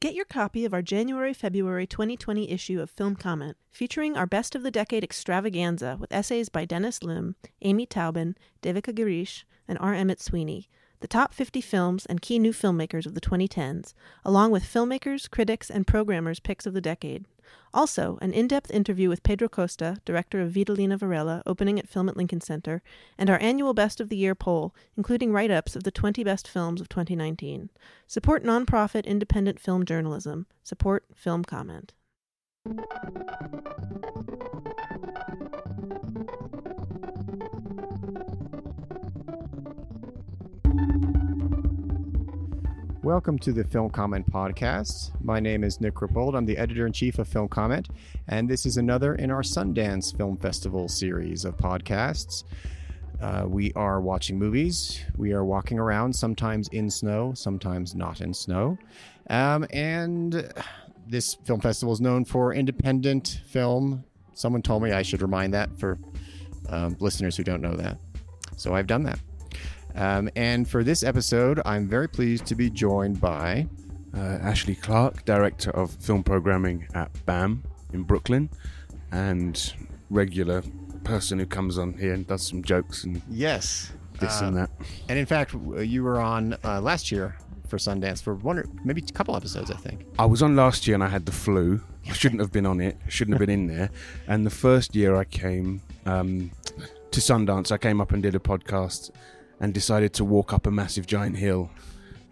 Get your copy of our January February 2020 issue of Film Comment, featuring our Best of the Decade extravaganza with essays by Dennis Lim, Amy Taubin, Devika Girish, and R. Emmett Sweeney, the top 50 films and key new filmmakers of the 2010s, along with filmmakers, critics, and programmers' picks of the decade. Also, an in depth interview with Pedro Costa, director of Vitalina Varela, opening at Film at Lincoln Center, and our annual Best of the Year poll, including write ups of the 20 best films of 2019. Support nonprofit independent film journalism. Support Film Comment. Welcome to the Film Comment Podcast. My name is Nick Rapold. I'm the editor in chief of Film Comment, and this is another in our Sundance Film Festival series of podcasts. Uh, we are watching movies. We are walking around, sometimes in snow, sometimes not in snow. Um, and this film festival is known for independent film. Someone told me I should remind that for um, listeners who don't know that. So I've done that. Um, and for this episode, I'm very pleased to be joined by uh, Ashley Clark, director of film programming at BAM in Brooklyn, and regular person who comes on here and does some jokes and yes, this uh, and that. And in fact, you were on uh, last year for Sundance for one or maybe a couple episodes, I think. I was on last year and I had the flu. I shouldn't have been on it. I shouldn't have been in there. And the first year I came um, to Sundance, I came up and did a podcast and decided to walk up a massive giant hill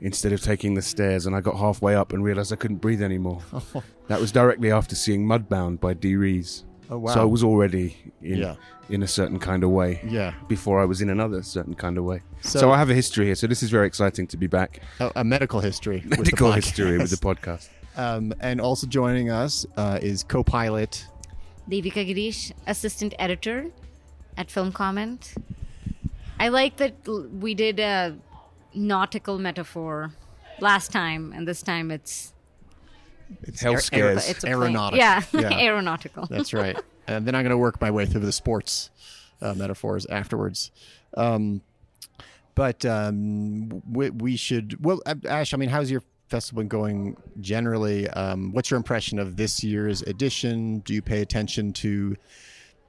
instead of taking the stairs. And I got halfway up and realized I couldn't breathe anymore. that was directly after seeing Mudbound by Dee Rees. Oh wow! So I was already in Yeah. in a certain kind of way. Yeah. Before I was in another certain kind of way. So- So, I have a history here. So this is very exciting to be back. A, a medical history. with the Medical podcast. history with the podcast. Um, and also joining us uh, is co-pilot. Devika Girish, assistant editor at Film Comment. I like that we did a nautical metaphor last time, and this time it's It's Health scares. it's aeronautical. Yeah, Yeah. aeronautical. That's right. and then I'm going to work my way through the sports uh, metaphors afterwards. Um, but um, we, we should. Well, uh, Ash, I mean, how's your festival been going generally? Um, what's your impression of this year's edition? Do you pay attention to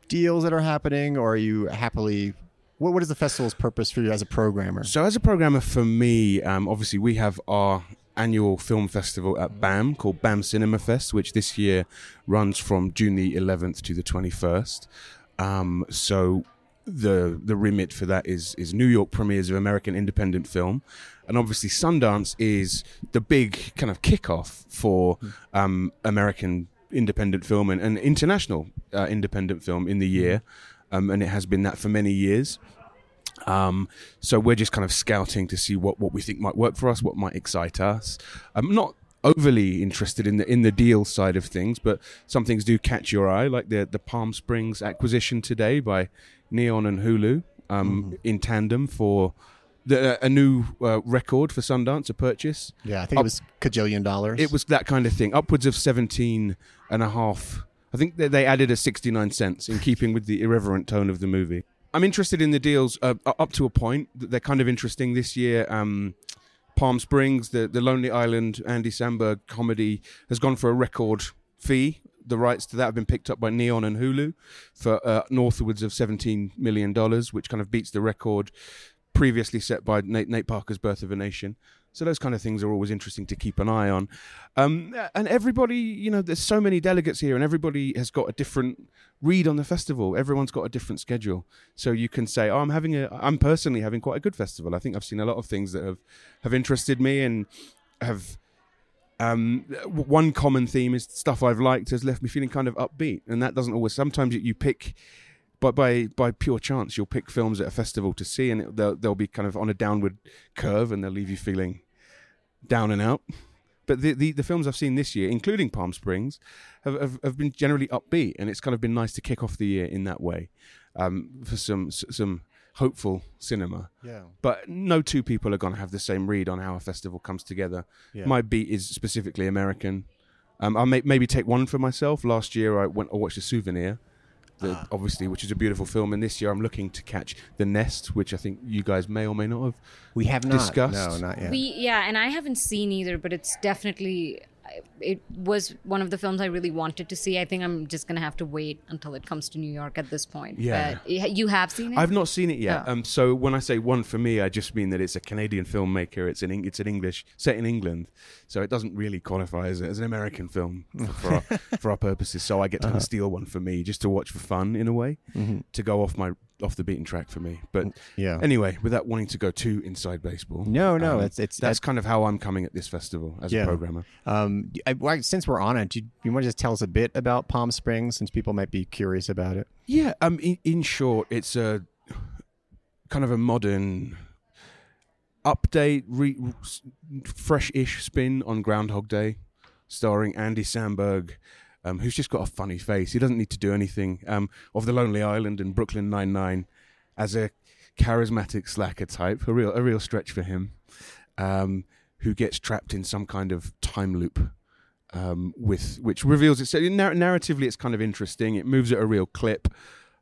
deals that are happening, or are you happily? What, what is the festival's purpose for you as a programmer? So as a programmer for me, um, obviously we have our annual film festival at BAM called BAM Cinema Fest, which this year runs from June the 11th to the 21st. Um, so the the remit for that is is New York premieres of American independent film, and obviously Sundance is the big kind of kickoff for um, American independent film and, and international uh, independent film in the year, um, and it has been that for many years. Um, so we're just kind of scouting to see what, what we think might work for us, what might excite us. I'm not overly interested in the in the deal side of things, but some things do catch your eye, like the the Palm Springs acquisition today by Neon and Hulu um, in tandem for the, a new uh, record for Sundance, a purchase. Yeah, I think it was cajillion dollars. It was that kind of thing, upwards of 17 and a half. I think they added a 69 cents in keeping with the irreverent tone of the movie. I'm interested in the deals uh, up to a point. They're kind of interesting this year. Um, Palm Springs, the, the Lonely Island, Andy Samberg comedy has gone for a record fee. The rights to that have been picked up by Neon and Hulu for uh, northwards of $17 million, which kind of beats the record previously set by Nate, Nate Parker's Birth of a Nation. So those kind of things are always interesting to keep an eye on. Um, and everybody, you know, there's so many delegates here, and everybody has got a different read on the festival. Everyone's got a different schedule, so you can say, "Oh, I'm having a, I'm personally having quite a good festival." I think I've seen a lot of things that have have interested me and have. Um, one common theme is stuff I've liked has left me feeling kind of upbeat, and that doesn't always. Sometimes you, you pick but by by pure chance, you'll pick films at a festival to see, and it, they'll they'll be kind of on a downward curve, and they'll leave you feeling down and out. But the, the, the films I've seen this year, including Palm Springs, have, have have been generally upbeat, and it's kind of been nice to kick off the year in that way um, for some some hopeful cinema. yeah. But no two people are going to have the same read on how a festival comes together. Yeah. My beat is specifically American. Um, I'll may, maybe take one for myself. Last year I went I watched a souvenir, the, Ah. obviously, which is a beautiful film. And this year I'm looking to catch The Nest, which I think you guys may or may not have. We have not Discussed. No, not yet. We yeah, and I haven't seen either, but it's definitely it was one of the films I really wanted to see. I think I'm just gonna have to wait until it comes to New York at this point. Yeah. but you have seen it. I've not seen it yet. Oh. Um, so when I say one for me, I just mean that it's a Canadian filmmaker. It's an it's an English set in England, so it doesn't really qualify as, as an American film for, for, our, for our purposes. So I get to Uh-huh. kind of steal one for me, just to watch for fun in a way, Mhm. to go off my off the beaten track for me. But Yeah. anyway, without wanting to go too inside baseball, No, no, um, it's it's that's kind of how I'm coming at this festival as Yeah. a programmer. Um, I, well, since we're on it, do you, you want to just tell us a bit about Palm Springs, since people might be curious about it? Yeah, um, in, in short, it's a kind of a modern update, re, fresh-ish spin on Groundhog Day, starring Andy Samberg, um, who's just got a funny face. He doesn't need to do anything. Um, of the Lonely Island and Brooklyn Nine Nine, as a charismatic slacker type, a real a real stretch for him, um, who gets trapped in some kind of time loop. Um, with which reveals itself narr- narratively, it's kind of interesting. It moves at a real clip.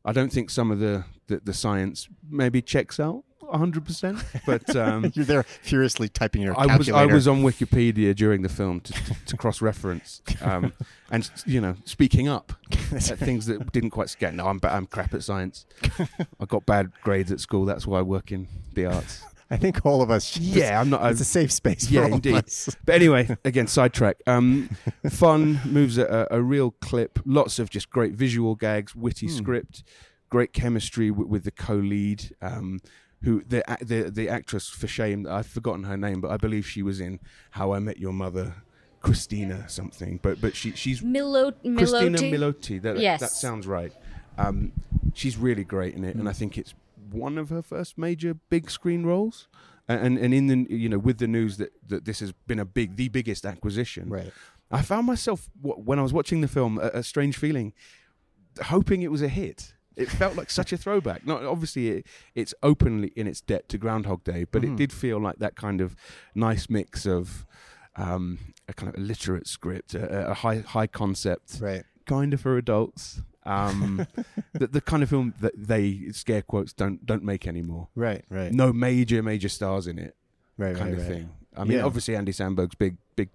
I don't think some of the, the, the science maybe checks out hundred percent, but um, You're there furiously typing your I was I was on Wikipedia during the film to, to, to cross reference um, and you know speaking up at things that didn't quite get. No, I'm I'm crap at science. I got bad grades at school. That's why I work in the arts. I think all of us. Yeah, I'm not. it's a safe space. yeah, for all indeed. Of us. But anyway, again, sidetrack. Um, fun moves at a, a real clip. Lots of just great visual gags, witty Hmm. script, great chemistry with, with the co-lead. Um, who the, the the actress for shame I've forgotten her name, but I believe she was in How I Met Your Mother, Christina something. But but she she's Milo- Christina Milioti. Milioti. That, Yes. that sounds right. Um, she's really great in it, and I think it's one of her first major big screen roles. And and in the you know with the news that, that this has been a big the biggest acquisition, Right. I found myself when I was watching the film a, a strange feeling, hoping it was a hit. It felt like such a throwback. Not obviously it, it's openly in its debt to Groundhog Day, but Mhm. it did feel like that kind of nice mix of um, a kind of illiterate script, a, a high high concept, Right. kind of for adults. Um, the, the kind of film that they scare quotes don't don't make anymore. Right. Right. No major major stars in it, right. kind right, of right. thing. I mean, Yeah. obviously Andy Samberg's big big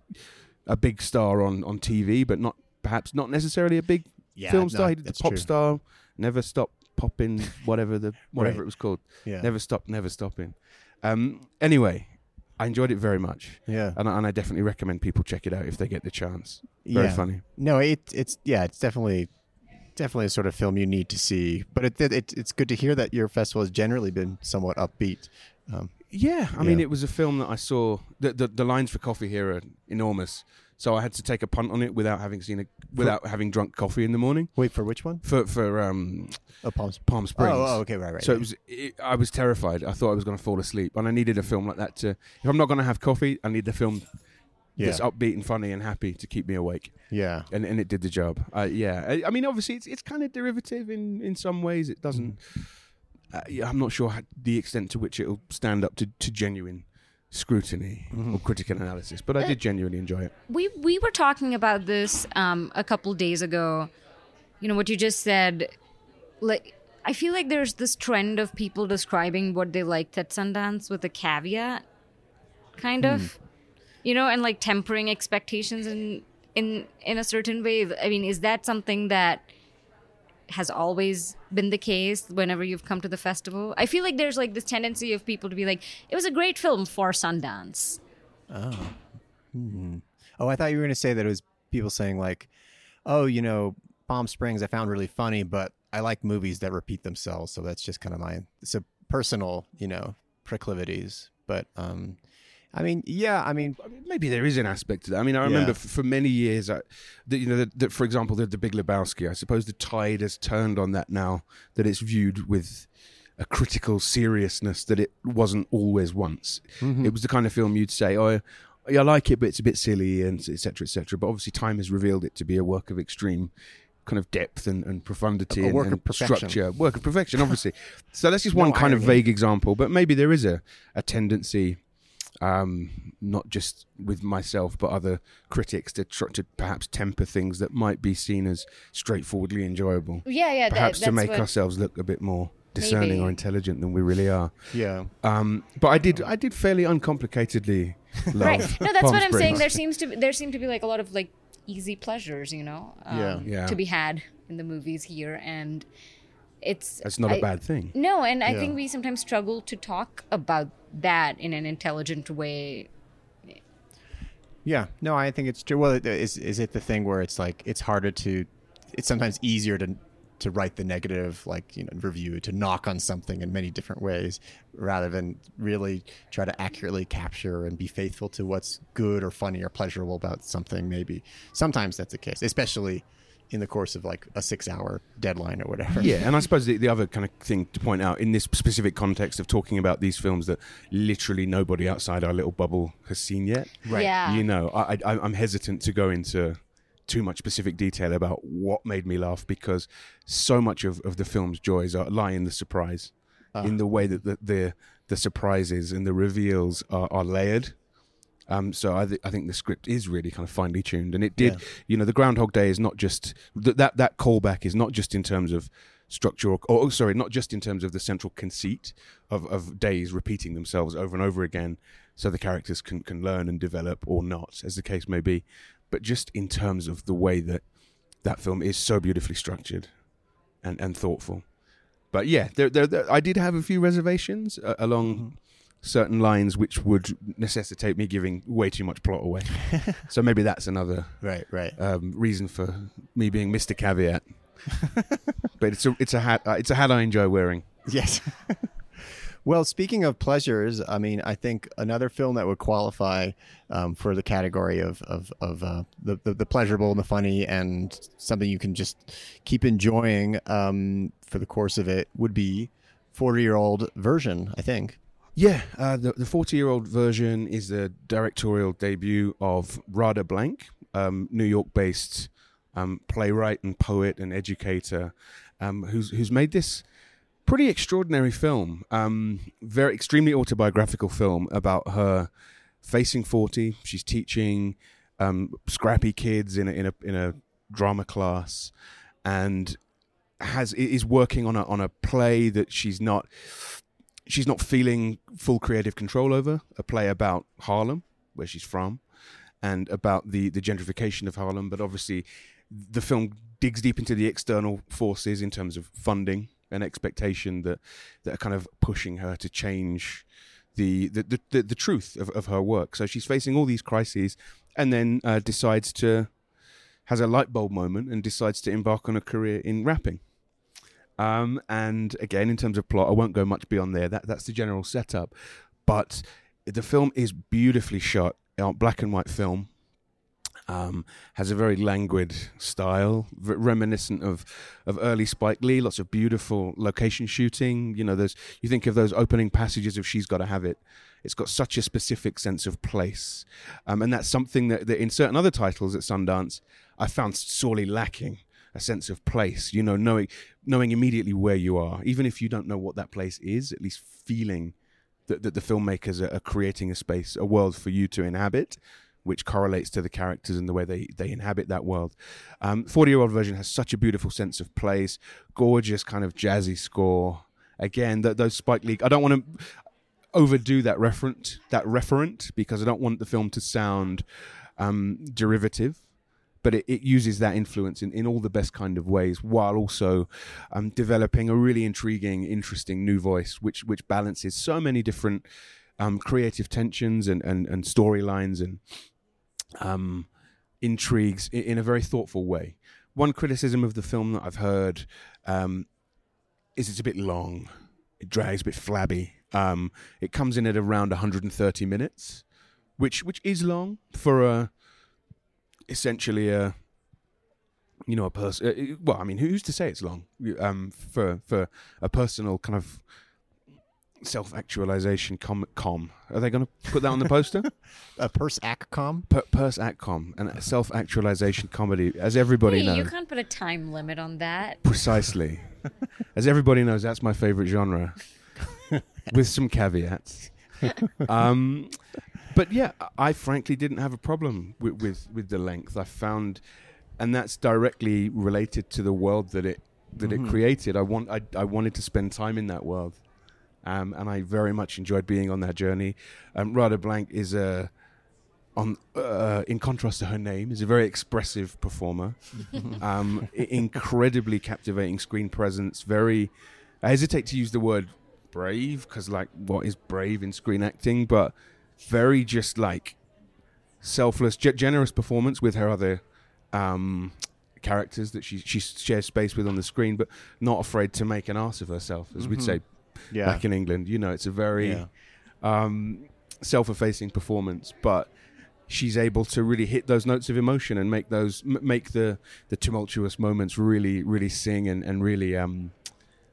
a big star on on TV, but not perhaps not necessarily a big Yeah. film no, star. He did the pop true. star. Never stop popping. Whatever the whatever Right. it was called. Yeah. Never stop. Never stopping. Um, anyway, I enjoyed it very much, Yeah. and I, and I definitely recommend people check it out if they get the chance. Very yeah. funny. No, it it's yeah, it's definitely definitely a sort of film you need to see. But it, it it's good to hear that your festival has generally been somewhat upbeat. Um, Yeah, I mean, it was a film that I saw. The, the the lines for coffee here are enormous, so I had to take a punt on it without having seen it, without having drunk coffee in the morning wait for which one? for for um, Oh, Palm Springs. Palm Springs. Oh, oh, okay, right, right. So it was. It, I was terrified. I thought I was going to fall asleep, and I needed a film like that to. If I'm not going to have coffee, I need the film yeah, that's upbeat and funny and happy to keep me awake, yeah, and and it did the job. Uh, yeah, I, I mean, obviously, it's it's kind of derivative in in some ways. It doesn't. Mm-hmm. Uh, yeah, I'm not sure how, the extent to which it'll stand up to, to genuine scrutiny Mm-hmm. or critical analysis, but I did genuinely enjoy it. we we were talking about this um, a couple days ago. You know what you just said. Like I feel like there's this trend of people describing what they liked at Sundance with a caveat, kind of. You know, and like tempering expectations in in in a certain way. I mean, is that something that has always been the case whenever you've come to the festival? I feel like there's like this tendency of people to be like, "It was a great film for Sundance." Oh, oh, I thought you were going to say that it was people saying like, "Oh, you know, Palm Springs I found really funny, but I like movies that repeat themselves, so that's just kind of my a personal, you know, proclivities." But um I mean, yeah, I mean, maybe there is an aspect to that. I mean, I remember Yeah. f- for many years, I, that you know, that, that for example, the, the Big Lebowski. I suppose the tide has turned on that now that it's viewed with a critical seriousness that it wasn't always once. Mm-hmm. It was the kind of film you'd say, "Oh, yeah, I like it, but it's a bit silly," and etc. Cetera, etc. Cetera. But obviously, time has revealed it to be a work of extreme kind of depth and, and profundity A and, work of and perfection. structure, work of perfection, obviously. so that's just No one kind of irony. vague example, but maybe there is a, a tendency um, not just with myself but other critics to try to perhaps temper things that might be seen as straightforwardly enjoyable. Yeah, yeah. Perhaps to make what- ourselves look a bit more discerning Maybe. or intelligent than we really are. Yeah. Um, but I did I did fairly uncomplicatedly love. right no that's Palm what i'm saying there seems to be, there seem to be like a lot of like easy pleasures you know um, Yeah. Yeah. to be had in the movies here and it's That's not a I- bad thing. no and i Yeah. think we sometimes struggle to talk about that in an intelligent way Yeah, no, I think it's true. Well, is is it the thing where it's like it's harder to, it's sometimes easier to to write the negative like you know review to knock on something in many different ways rather than really try to accurately capture and be faithful to what's good or funny or pleasurable about something. Maybe sometimes that's the case, especially in the course of like a six hour deadline or whatever. Yeah, and I suppose the, the other kind of thing to point out in this specific context of talking about these films that literally nobody outside our little bubble has seen yet. Right. yeah You know, I, I, I'm hesitant to go into too much specific detail about what made me laugh because so much of, of the film's joys are, lie in the surprise, ah. in the way that the, the the surprises and the reveals are, are layered. Um, so I, th- I think the script is really kind of finely tuned, and it did. Yeah. You know, the Groundhog Day is not just th- that that callback is not just in terms of structure, or, or sorry, not just in terms of the central conceit of, of days repeating themselves over and over again, so the characters can can learn and develop or not, as the case may be, but just in terms of the way that that film is so beautifully structured and and thoughtful. But yeah, there, there, there I did have a few reservations uh, along certain lines which would necessitate me giving way too much plot away. so maybe that's another Right. Right. um, reason for me being Mr. Caveat. but it's a it's a hat uh, it's a hat I enjoy wearing. Yes. well, speaking of pleasures, I mean, I think another film that would qualify um, for the category of of, of uh, the, the the pleasurable and the funny and something you can just keep enjoying um, for the course of it would be forty year old version. I think. Yeah, uh, the the forty year old version is the directorial debut of Radha Blank, um, New York based um, playwright and poet and educator, um, who's who's made this pretty extraordinary film, um, very extremely autobiographical film about her facing forty. She's teaching um, scrappy kids in a, in a in a drama class, and has is working on a on a play that she's not she's not feeling full creative control over a play about Harlem, where she's from, and about the the gentrification of Harlem. But obviously, the film digs deep into the external forces in terms of funding and expectation that that are kind of pushing her to change the the the, the, the truth of, of her work. So she's facing all these crises, and then uh, decides to has a light bulb moment and decides to embark on a career in rapping. Um, and again, in terms of plot, I won't go much beyond there. That that's the general setup. But the film is beautifully shot, uh, black and white film. Um, has a very languid style, v- reminiscent of of early Spike Lee. Lots of beautiful location shooting. You know, there's you think of those opening passages of "She's Got to Have It." It's got such a specific sense of place, um, and that's something that, that in certain other titles at Sundance I found sorely lacking a sense of place. You know, knowing knowing immediately where you are, even if you don't know what that place is, at least feeling that, that the filmmakers are, are creating a space, a world for you to inhabit, which correlates to the characters and the way they, they inhabit that world. Um, 40 year old version has such a beautiful sense of place, gorgeous kind of jazzy score. Again, th- those Spike Lee, I don't want to overdo that referent, that referent, because I don't want the film to sound um, derivative but it, it uses that influence in, in all the best kind of ways while also um, developing a really intriguing, interesting new voice, which which balances so many different um, creative tensions and, and, and storylines and um, intrigues in, in a very thoughtful way. One criticism of the film that I've heard um, is it's a bit long. It drags a bit flabby. Um, it comes in at around 130 minutes, which which is long for a essentially a you know a person uh, well i mean who's to say it's long? Um for for a personal kind of self-actualization com com. Are they going to put that on the poster? A purse accom. per- purse actcom and a self-actualization comedy as everybody Hey, knows. you can't put a time limit on that. precisely. As everybody knows that's my favorite genre. With some caveats. Um but yeah i frankly didn't have a problem with, with with the length i found and that's directly related to the world that it that Mhm. it created. I want I, I wanted to spend time in that world, um, and I very much enjoyed being on that journey. Um, Radha Blank is a on uh, in contrast to her name is a very expressive performer, um, i- incredibly captivating screen presence. Very, I hesitate to use the word brave because like what is brave in screen acting, but very just like selfless, ge- generous performance with her other um, characters that she she shares space with on the screen, but not afraid to make an ass of herself, as we'd Mhm. say Yeah. back in England. You know, it's a very Yeah. um, self-effacing performance, but she's able to really hit those notes of emotion and make those m- make the the tumultuous moments really really sing and and really um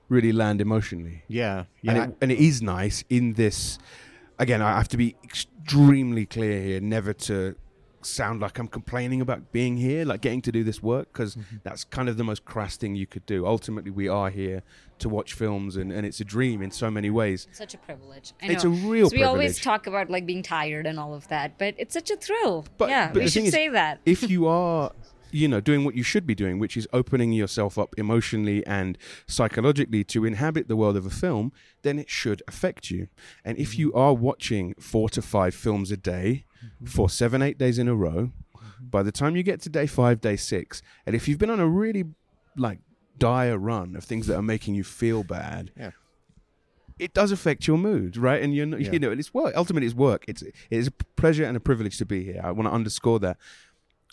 really land emotionally. Yeah. Yeah. And, it, and it is nice in this. Again, I have to be extremely clear here, never to sound like I'm complaining about being here, like getting to do this work, because Mm-hmm. that's kind of the most crass thing you could do. Ultimately, we are here to watch films, and, and it's a dream in so many ways. Such a privilege. I know. It's a real So we always talk about like being tired and all of that, but it's such a thrill. But- yeah, but we the thing should is, say that. if you are you know doing what you should be doing which is opening yourself up emotionally and psychologically to inhabit the world of a film then it should affect you and if mm-hmm. you are watching 4 to 5 films a day mm-hmm. for 7 8 days in a row mm-hmm. by the time you get to day 5 day 6 and if you've been on a really like dire run of things that are making you feel bad Yeah. it does affect your mood, right? And you're not, Yeah. you know, it's work. Ultimately, it's work. It's it is a pleasure and a privilege to be here. I want to underscore that.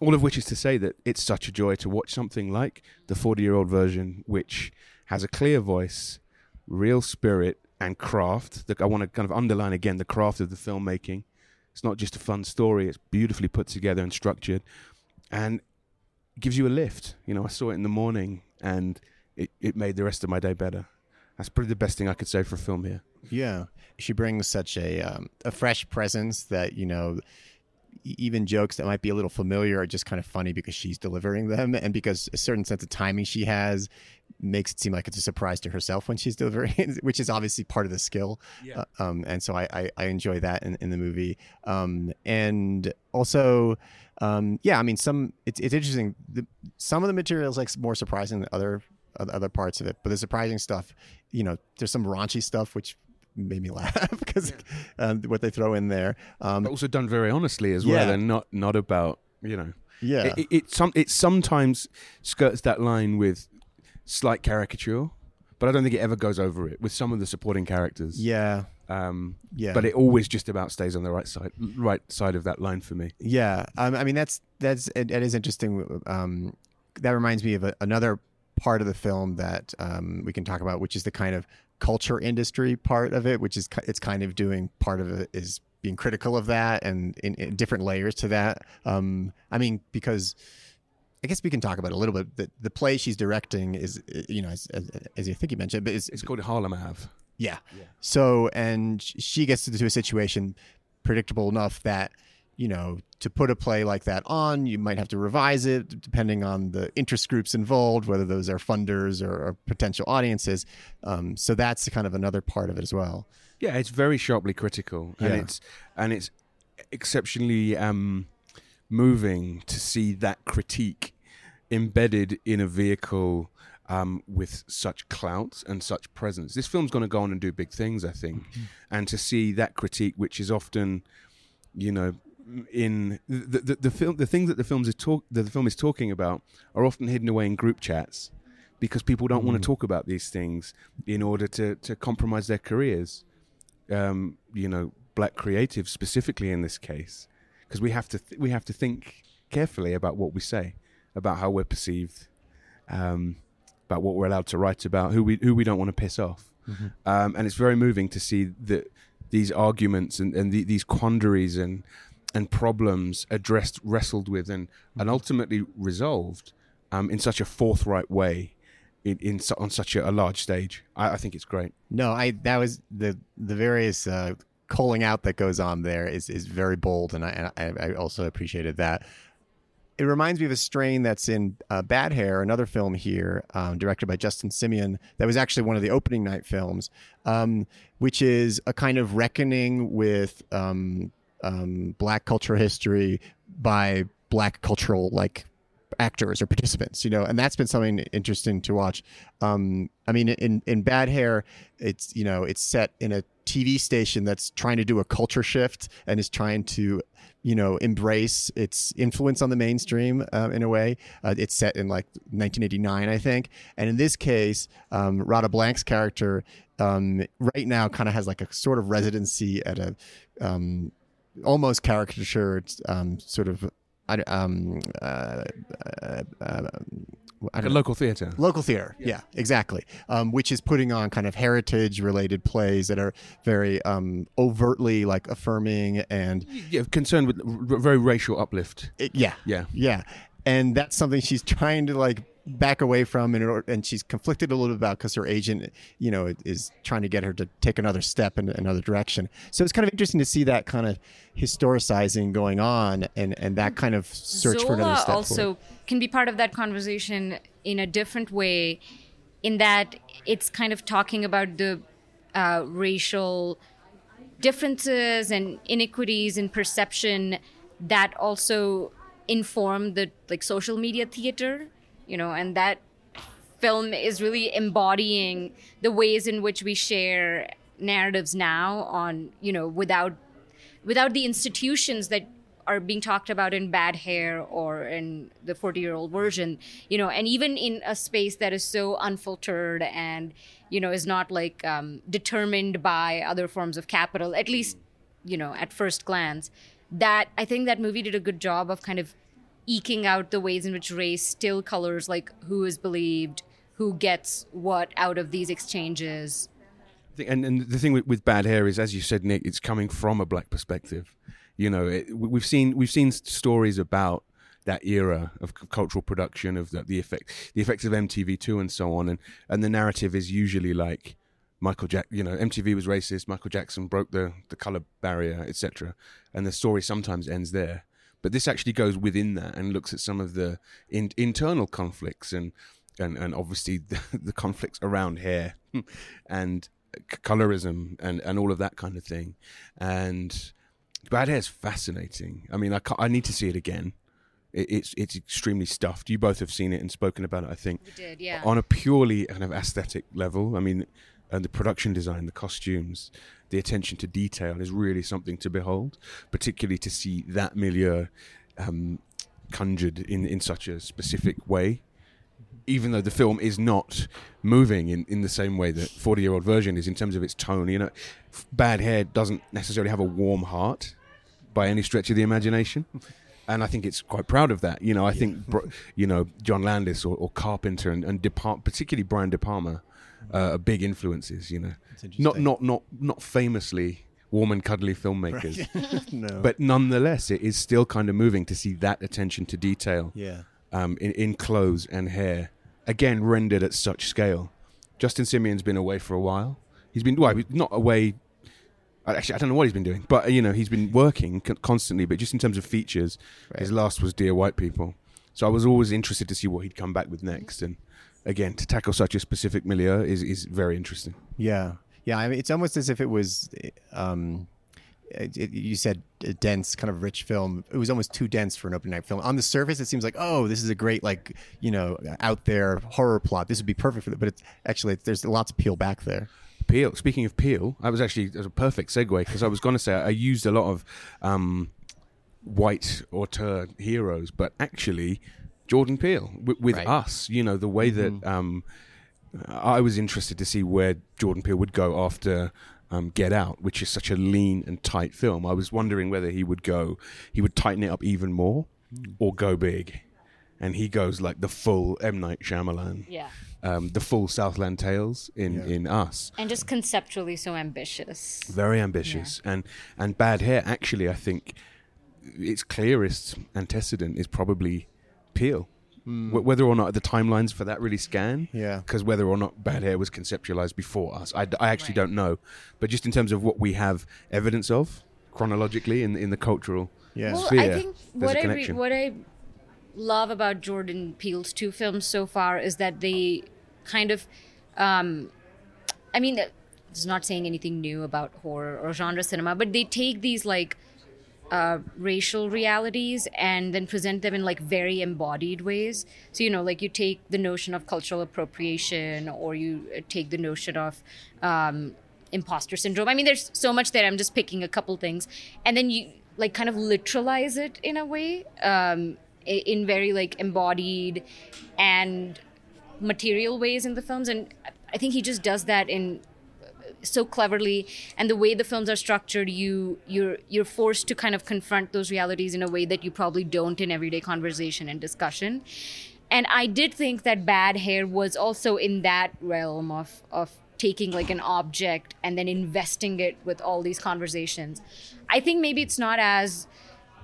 All of which is to say that it's such a joy to watch something like the 40 year old version, which has a clear voice, real spirit, and craft. I want to kind of underline again the craft of the filmmaking. It's not just a fun story; it's beautifully put together and structured, and gives you a lift. You know, I saw it in the morning, and it, it made the rest of my day better. That's probably the best thing I could say for a film here. Yeah, she brings such a um, a fresh presence that you know, even jokes that might be a little familiar are just kind of funny because she's delivering them, and because a certain sense of timing she has makes it seem like it's a surprise to herself when she's delivering, it, which is obviously part of the skill. Yeah. Uh, um, and so I, I, I enjoy that in, in the movie. Um, and also, um, yeah, I mean, some it's it's interesting. The, some of the material is like more surprising than other other parts of it, but the surprising stuff, you know, there's some raunchy stuff which made me laugh because um, what they throw in there. Um, but also done very honestly as well, Yeah. and not not about you know. yeah, It, it, it some it sometimes skirts that line with slight caricature, but I don't think it ever goes over it with some of the supporting characters. yeah, Um, yeah. But it always just about stays on the right side, right side of that line for me. Yeah, um, I mean that's that's it, it is interesting. Um, that reminds me of a, another part of the film that um, we can talk about, which is the kind of culture industry part of it, which is it's kind of doing part of it is being critical of that and in, in different layers to that. Um, I mean, because I guess we can talk about it a little bit. The, the play she's directing is, you know, as, as, as you think you mentioned, but it's, It's called Harlem Ave. yeah. yeah. So, and she gets into a situation predictable enough that, you know, to put a play like that on, you might have to revise it depending on the interest groups involved, whether those are funders or, or potential audiences. Um, so that's kind of another part of it as well. Yeah, it's very sharply critical, and Yeah. it's and it's exceptionally um, moving to see that critique embedded in a vehicle um, with such clout and such presence. This film's going to go on and do big things, I think, and to see that critique, which is often, you know, in the the, the film, the things that the films is talk that the film is talking about are often hidden away in group chats because people don't want to talk about these things in order to to compromise their careers. Um, you know, black creatives specifically in this case, because we have to th- we have to think carefully about what we say, about how we're perceived, um, about what we're allowed to write about, who we who we don't want to piss off, um, and it's very moving to see that these arguments and, and the, these quandaries and and problems addressed, wrestled with, and and ultimately resolved um, in such a forthright way. In, in on such a, a large stage, I, I think it's great. No, I that was the the various uh, calling out that goes on there is is very bold, and I and I, I also appreciated that. It reminds me of a strain that's in uh, Bad Hair, another film here, um, directed by Justin Simien, that was actually one of the opening night films, um, which is a kind of reckoning with um, um, black cultural history by black cultural like actors or participants, you know, and that's been something interesting to watch. Um, I mean, in in Bad Hair, it's you know it's set in a TV station that's trying to do a culture shift and is trying to you know embrace its influence on the mainstream uh, in a way. Uh, it's set in like 1989, I think, and in this case, um, Radha Blank's character um, right now kind of has like a sort of residency at a um, almost caricatured um, sort of I, um, uh, uh, uh, Like a local theatre. Local theater, yeah, exactly. Um, which is putting on kind of heritage-related plays that are very um, overtly like affirming and Yeah, concerned with r- very racial uplift. it, yeah, Yeah. yeah, and that's something she's trying to like back away from, and and she's conflicted a little bit about because her agent, you know, is trying to get her to take another step in another direction. So it's kind of interesting to see that kind of historicizing going on, and and that kind of search for another Zola step. also forward. can be part of that conversation in a different way, in that it's kind of talking about the uh, racial differences and inequities in perception that also inform the like social media theater, you know, and that film is really embodying the ways in which we share narratives now on you know without without the institutions that are being talked about in bad hair or in the 40 year old version you know and even in a space that is so unfiltered and you know is not like um, determined by other forms of capital at least you know at first glance that i think that movie did a good job of kind of eking out the ways in which race still colors like who is believed who gets what out of these exchanges And, and the thing with, with bad hair is, as you said, Nick, it's coming from a black perspective. You know, it, we- we've seen we've seen stories about that era of cultural production of the, the effect the effects of MTV two and so on, and and the narrative is usually like Michael Jack. You know, MTV was racist. Michael Jackson broke the the color barrier, etc. And the story sometimes ends there. But this actually goes within that and looks at some of the in, internal conflicts and and and obviously the, the conflicts around hair and colorism and and all of that kind of thing. And bad hair is fascinating. I mean, I I need to see it again. It, it's it's extremely stuffed. You both have seen it and spoken about it. I think we did yeah on a purely kind of aesthetic level. I mean, and the production design, the costumes, the attention to detail is really something to behold. Particularly to see that milieu um, conjured in in such a specific way. Even though the film is not moving in, in the same way that 40 year old version is in terms of its tone, you know, Bad Hair doesn't necessarily have a warm heart by any stretch of the imagination. And I think it's quite proud of that. You know, I think, you know, John Landis or, or Carpenter and, and particularly Brian De Palma uh, big influences, you know. Not, not, not, not famously warm and cuddly filmmakers, no, but nonetheless, it is still kind of moving to see that attention to detail yeah, um, in, in clothes and hair, again rendered at such scale. Justin Simien's been away for a while. He's been well, not away. uh, Actually, I don't know what he's been doing, but uh, you know, he's been working con- constantly. But just in terms of features, his last was Dear White People. So I was always interested to see what he'd come back with next. And again, to tackle such a specific milieu is is very interesting. Yeah, yeah. I mean, it's almost as if it was. Um, it, it- you said a dense, kind of rich film. It was almost too dense for an open night film. On the surface, it seems like, oh, this is a great, like, you know, out there horror plot. This would be perfect for it. But it's actually there's lots of peel back there. Peel. Speaking of Peel, I was actually was a perfect segue because I was going to say I used a lot of um, white auteur heroes, but actually Jordan Peele with, with Right. us. You know the way that um, I was interested to see where Jordan Peele would go after. Um, Get Out, which is such a lean and tight film, I was wondering whether he would go, he would tighten it up even more, or go big, and he goes like the full M Night Shyamalan, yeah um, the full Southland Tales in Yeah. in Us, and just conceptually so ambitious very ambitious and and bad hair actually i think its clearest antecedent is probably Peele Wh- whether or not the timelines for that really scan Yeah. because whether or not bad hair was conceptualized before us i, d- I actually Right. don't know but just in terms of what we have evidence of chronologically in in the cultural Yeah. Well, sphere I think there's what a I re- what I love about Jordan Peele's two films so far is that they kind of, um, I mean, it's not saying anything new about horror or genre cinema, but they take these like uh, racial realities and then present them in like very embodied ways. So, you know, like you take the notion of cultural appropriation or you uh, take the notion of um, imposter syndrome. I mean, there's so much there. I'm just picking a couple things. And then you like kind of literalize it in a way um, in very like embodied and material ways in the films. And I think he just does that in so cleverly and the way the films are structured you you're you're forced to kind of confront those realities in a way that you probably don't in everyday conversation and discussion. And i did think that bad hair was also in that realm of of taking like an object and then investing it with all these conversations. I think maybe it's not as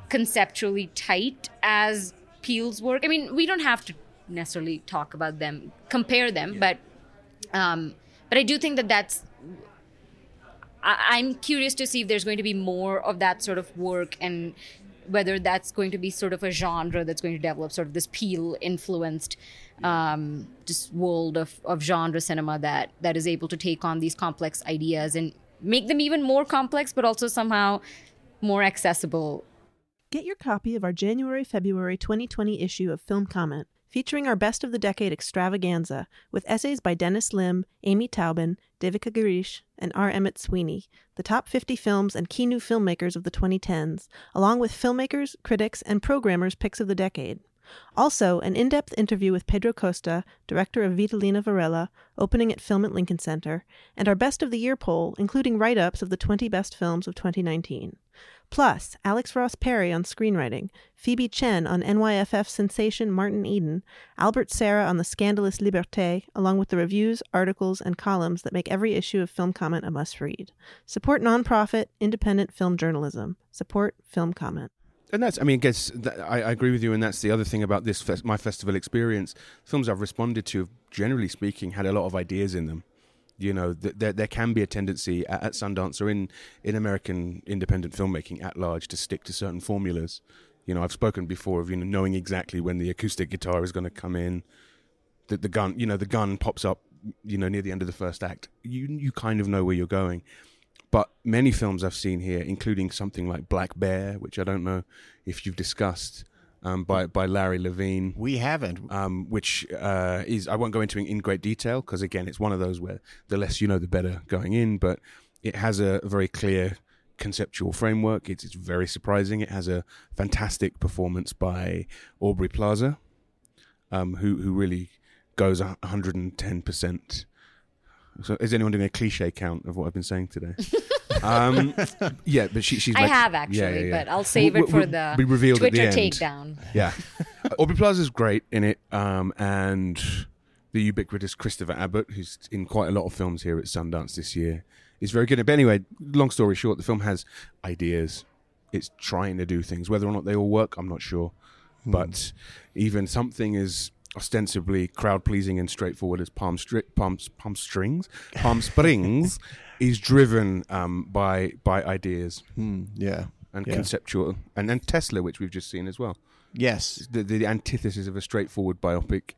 conceptually tight as Peele's work. I mean we don't have to necessarily talk about them compare them yeah. but um but i do think that that's I- am curious to see if there's going to be more of that sort of work and whether that's going to be sort of a genre that's going to develop sort of this Peele influenced um, just world of, of genre cinema that that is able to take on these complex ideas and make them even more complex but also somehow more accessible. Get your copy of our January February 2020 issue of Film Comment featuring our Best of the Decade extravaganza with essays by Dennis Lim, Amy Taubin, Devika Girish, and R. Emmett Sweeney, the top 50 films and key new filmmakers of the 2010s, along with filmmakers, critics, and programmers' picks of the decade. Also, an in depth interview with Pedro Costa, director of Vitalina Varela, opening at Film at Lincoln Center, and our Best of the Year poll, including write ups of the 20 best films of 2019. Plus, Alex Ross Perry on screenwriting, Phoebe Chen on NYFF sensation Martin Eden, Albert Serra on the scandalous Liberté, along with the reviews, articles, and columns that make every issue of Film Comment a must read. Support nonprofit, independent film journalism. Support Film Comment. And that's, I mean, I guess that, I, I, agree with you, and that's the other thing about this fest, my festival experience. Films I've responded to, generally speaking, had a lot of ideas in them you know, th- there there can be a tendency at, at Sundance or in in American independent filmmaking at large to stick to certain formulas. You know, I've spoken before of you know knowing exactly when the acoustic guitar is going to come in, that the gun, you know, the gun pops up, you know, near the end of the first act. You you kind of know where you're going. But many films I've seen here, including something like Black Bear, which I don't know if you've discussed, um, by by Larry Levine. We haven't. Um, which uh, is I won't go into in great detail because again, it's one of those where the less you know, the better going in. But it has a very clear conceptual framework. It's, it's very surprising. It has a fantastic performance by Aubrey Plaza, um, who who really goes 110 percent. So, is anyone doing a cliche count of what I've been saying today? Um, yeah, but she, she's. I like, have actually, yeah, yeah, yeah. but I'll save it for the be revealed Twitter at the end. takedown. Yeah, Aubrey Plaza is great in it, um, and the ubiquitous Christopher Abbott, who's in quite a lot of films here at Sundance this year, is very good. But anyway, long story short, the film has ideas. It's trying to do things. Whether or not they all work, I'm not sure. Hmm. But even something as ostensibly crowd pleasing and straightforward as Palm, Stri- Palm, Palm Strings, Palm Springs, is driven um, by by ideas. Hmm, yeah, and yeah. conceptual, and then Tesla, which we've just seen as well. Yes, the, the antithesis of a straightforward biopic.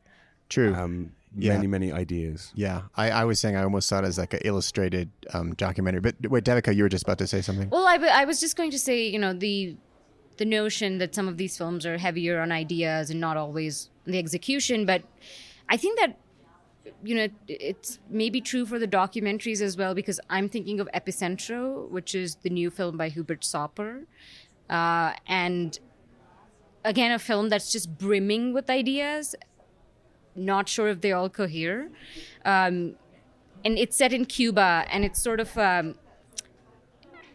True. Um, yeah. Many, many ideas. Yeah, I, I was saying I almost saw it as like an illustrated um, documentary. But wait, Devika, you were just about to say something. Well, I, I was just going to say, you know, the the notion that some of these films are heavier on ideas and not always the execution, but I think that you know, it's maybe true for the documentaries as well because I'm thinking of Epicentro, which is the new film by Hubert Sauper, uh, and again a film that's just brimming with ideas. Not sure if they all cohere, um, and it's set in Cuba, and it's sort of um,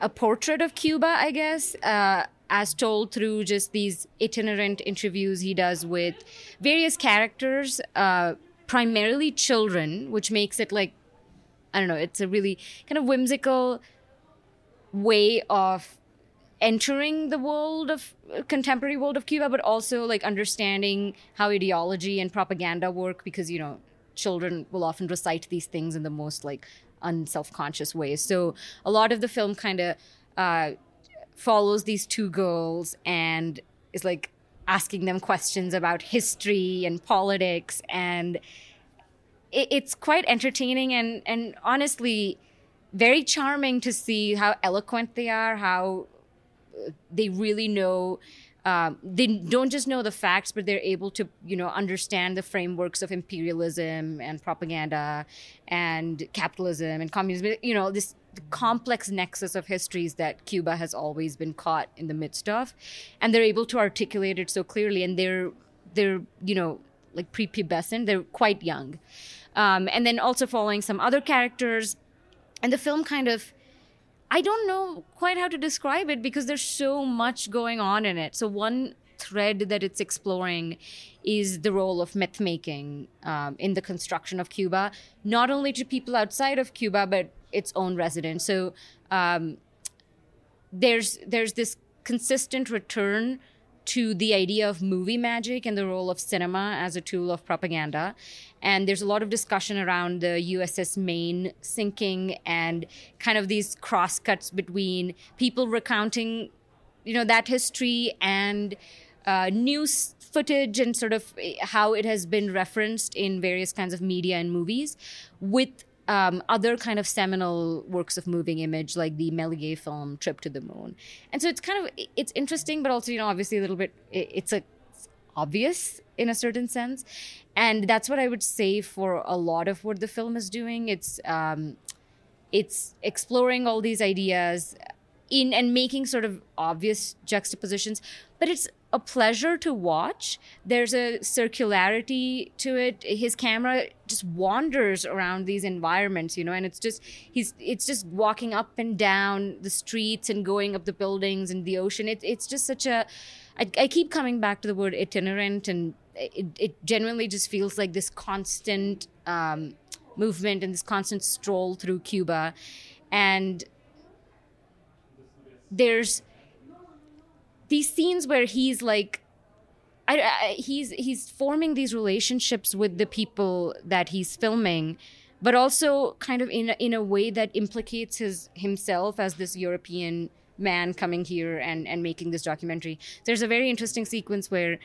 a portrait of Cuba, I guess. Uh, as told through just these itinerant interviews he does with various characters, uh, primarily children, which makes it like, I don't know, it's a really kind of whimsical way of entering the world of contemporary world of Cuba, but also like understanding how ideology and propaganda work because, you know, children will often recite these things in the most like unself-conscious ways. So a lot of the film kind of uh, follows these two girls and is like asking them questions about history and politics and it, it's quite entertaining and and honestly very charming to see how eloquent they are how they really know um, they don't just know the facts, but they're able to, you know, understand the frameworks of imperialism and propaganda and capitalism and communism. You know, this complex nexus of histories that Cuba has always been caught in the midst of, and they're able to articulate it so clearly. And they're they're you know like prepubescent. They're quite young, um, and then also following some other characters, and the film kind of I don't know quite how to describe it because there's so much going on in it. So one thread that it's exploring is the role of myth making um, in the construction of Cuba, not only to people outside of Cuba but its own residents. So um, there's there's this consistent return to the idea of movie magic and the role of cinema as a tool of propaganda. And there's a lot of discussion around the USS Maine sinking and kind of these crosscuts between people recounting, you know, that history and uh, news footage and sort of how it has been referenced in various kinds of media and movies with um, other kind of seminal works of moving image like the Méliès film Trip to the Moon. And so it's kind of it's interesting, but also you know obviously a little bit it's a it's obvious in a certain sense, and that's what I would say for a lot of what the film is doing. It's um, it's exploring all these ideas in and making sort of obvious juxtapositions, but it's a pleasure to watch. There's a circularity to it. His camera just wanders around these environments, you know, and it's just he's it's just walking up and down the streets and going up the buildings and the ocean. It, it's just such a. I, I keep coming back to the word itinerant, and it, it genuinely just feels like this constant um, movement and this constant stroll through Cuba, and there's these scenes where he's like I, I, he's he's forming these relationships with the people that he's filming but also kind of in a, in a way that implicates his himself as this European man coming here and and making this documentary. There's a very interesting sequence where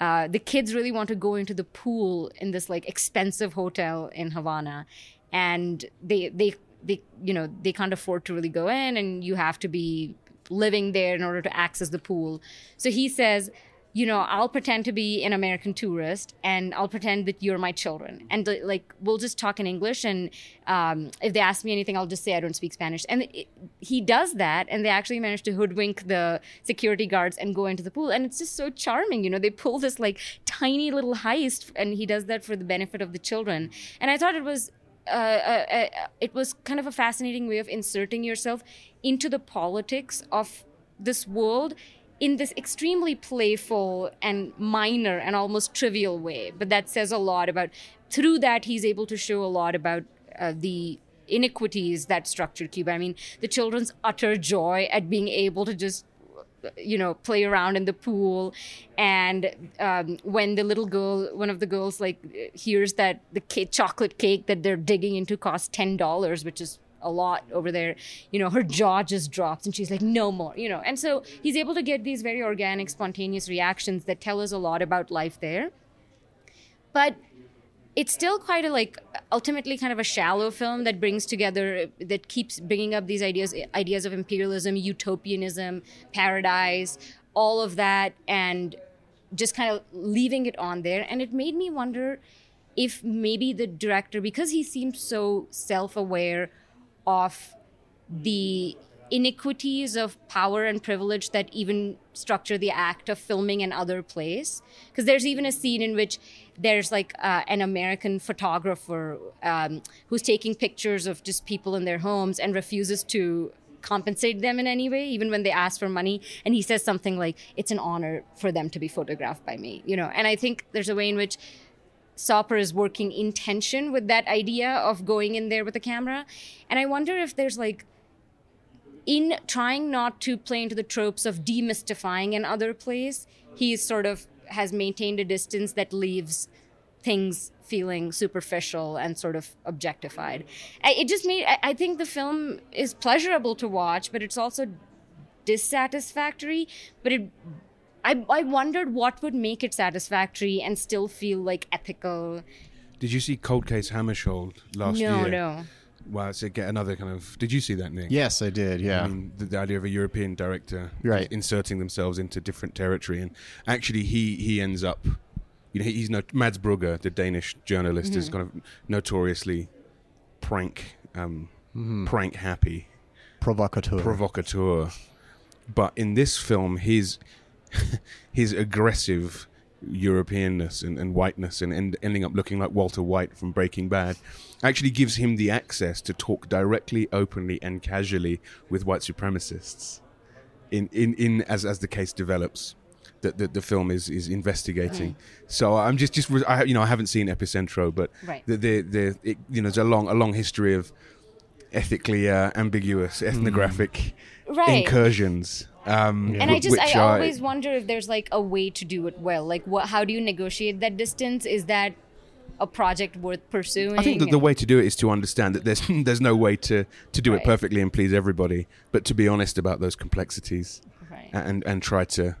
uh, the kids really want to go into the pool in this like expensive hotel in Havana, and they they they you know they can't afford to really go in, and you have to be living there in order to access the pool. So he says, you know, I'll pretend to be an American tourist and I'll pretend that you're my children. And like, we'll just talk in English. And um, if they ask me anything, I'll just say I don't speak Spanish. And it, he does that. And they actually manage to hoodwink the security guards and go into the pool. And it's just so charming. You know, they pull this like tiny little heist and he does that for the benefit of the children. And I thought it was uh, uh, uh, it was kind of a fascinating way of inserting yourself into the politics of this world in this extremely playful and minor and almost trivial way. But that says a lot about, through that, he's able to show a lot about uh, the iniquities that structure Cuba. I mean, the children's utter joy at being able to just you know play around in the pool and um, when the little girl one of the girls like hears that the cake, chocolate cake that they're digging into costs $10 which is a lot over there. You know her jaw just drops and she's like no more you know. And so he's able to get these very organic spontaneous reactions that tell us a lot about life there. But it's still quite a like ultimately kind of a shallow film that brings together that keeps bringing up these ideas ideas of imperialism utopianism paradise all of that and just kind of leaving it on there. And it made me wonder if maybe the director because he seemed so self-aware of the iniquities of power and privilege that even structure the act of filming in other place. Because there's even a scene in which there's like uh, an american photographer um, who's taking pictures of just people in their homes and refuses to compensate them in any way even when they ask for money. And he says something like it's an honor for them to be photographed by me you know? And i think there's a way in which Sauper is working in tension with that idea of going in there with a camera. And I wonder if there's like, in trying not to play into the tropes of demystifying an other place, he sort of has maintained a distance that leaves things feeling superficial and sort of objectified. It just made, I think the film is pleasurable to watch, but it's also dissatisfactory. But it I, I wondered what would make it satisfactory and still feel like ethical. Did you see Cold Case Hammarskjöld last no, year? No, no. Well, so get another kind of. Did you see that, Nick? Yes, I did. Yeah. I mean, the, the idea of a European director Right. inserting themselves into different territory, and actually, he he ends up. You know, he's no Mads Brugger, the Danish journalist, is kind of notoriously prank, um, prank happy, Provocateur. provocateur. But in this film, his his aggressive Europeanness and, and whiteness and, and ending up looking like Walter White from Breaking Bad actually gives him the access to talk directly, openly, and casually with white supremacists. In in, in as as the case develops. That the, the film is is investigating, so I'm just just I, you know I haven't seen Epicentro, but Right. the the, the it, you know there's a long a long history of ethically uh, ambiguous ethnographic Right. incursions. Um, and I just which I are- always wonder if there's like a way to do it well. Like what how do you negotiate that distance? Is that a project worth pursuing? I think that the way to do it is to understand that there's there's no way to, to do it perfectly and please everybody, but to be honest about those complexities Right. and and try to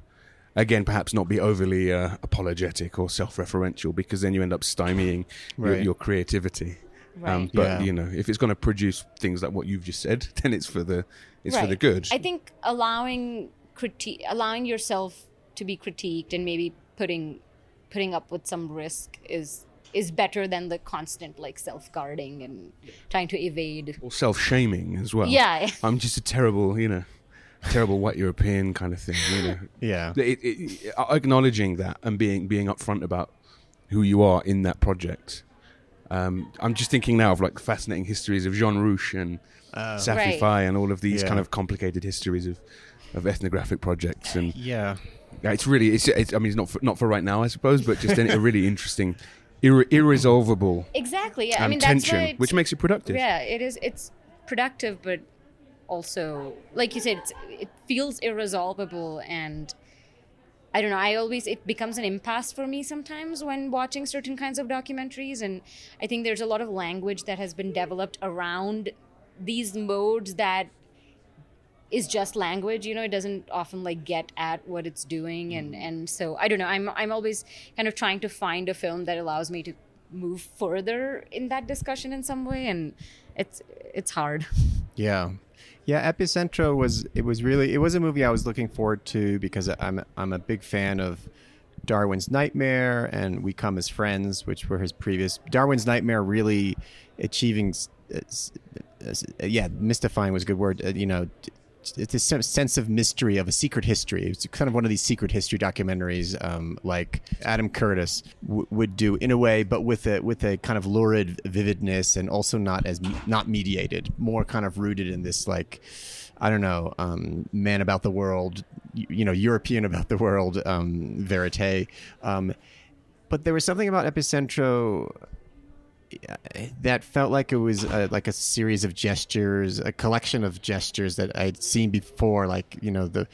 again perhaps not be overly uh, apologetic or self-referential because then you end up stymieing your, Right. your creativity. Um, but Yeah. you know, if it's going to produce things like what you've just said, then it's for the it's for the good. I think allowing critique, allowing yourself to be critiqued, and maybe putting putting up with some risk is is better than the constant like self guarding and trying to evade. or self-shaming as well. Yeah. I'm just a terrible, you know, terrible white European kind of thing. You know, Yeah. it, it, acknowledging that and being being upfront about who you are in that project. Um, I'm just thinking now of like fascinating histories of Jean Rouch and Safi Right. Faye and all of these Yeah. kind of complicated histories of, of ethnographic projects and Yeah. yeah, it's really it's, it's I mean it's not for, not for right now I suppose but just a really interesting irre- irresolvable Exactly. Yeah. I um, mean, tension why which makes it productive. Yeah, it is. It's productive, but also, like you said, it's, it feels irresolvable, and I don't know. I always it becomes an impasse for me sometimes when watching certain kinds of documentaries, and I think there's a lot of language that has been developed around these modes that is just language you know it doesn't often like get at what it's doing and mm. and so i don't know i'm i'm always kind of trying to find a film that allows me to move further in that discussion in some way and it's it's hard Yeah. Yeah, Epicentro was it was really it was a movie I was looking forward to because I'm I'm a big fan of Darwin's Nightmare and We Come as Friends, which were his previous Darwin's Nightmare really achieving yeah, mystifying was a good word, uh, you know, it's a sense of mystery of a secret history. It's kind of one of these secret history documentaries, um, like Adam Curtis w- would do in a way, but with a with a kind of lurid vividness and also not as me- not mediated, more kind of rooted in this like. I don't know, um, man about the world, you, you know, European about the world, um, verite. Um, but there was something about Epicentro that felt like it was uh like a series of gestures, a collection of gestures that I'd seen before, like you know the,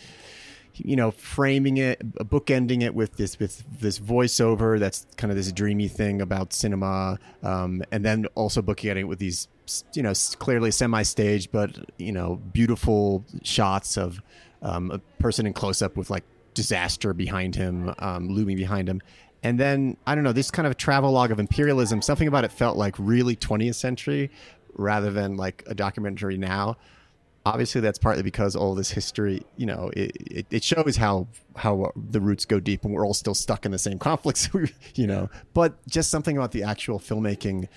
you know, framing it, bookending it with this with this voiceover that's kind of this dreamy thing about cinema, um, and then also bookending it with these you know clearly semi-staged but you know beautiful shots of um, a person in close up with like disaster behind him, um, looming behind him. And then I don't know this kind of travelogue of imperialism. Something about it felt like really 20th century, rather than like a documentary now. Obviously, that's partly because all this history, you know, it, it, it shows how how the roots go deep, and we're all still stuck in the same conflicts, you know. But just something about the actual filmmaking,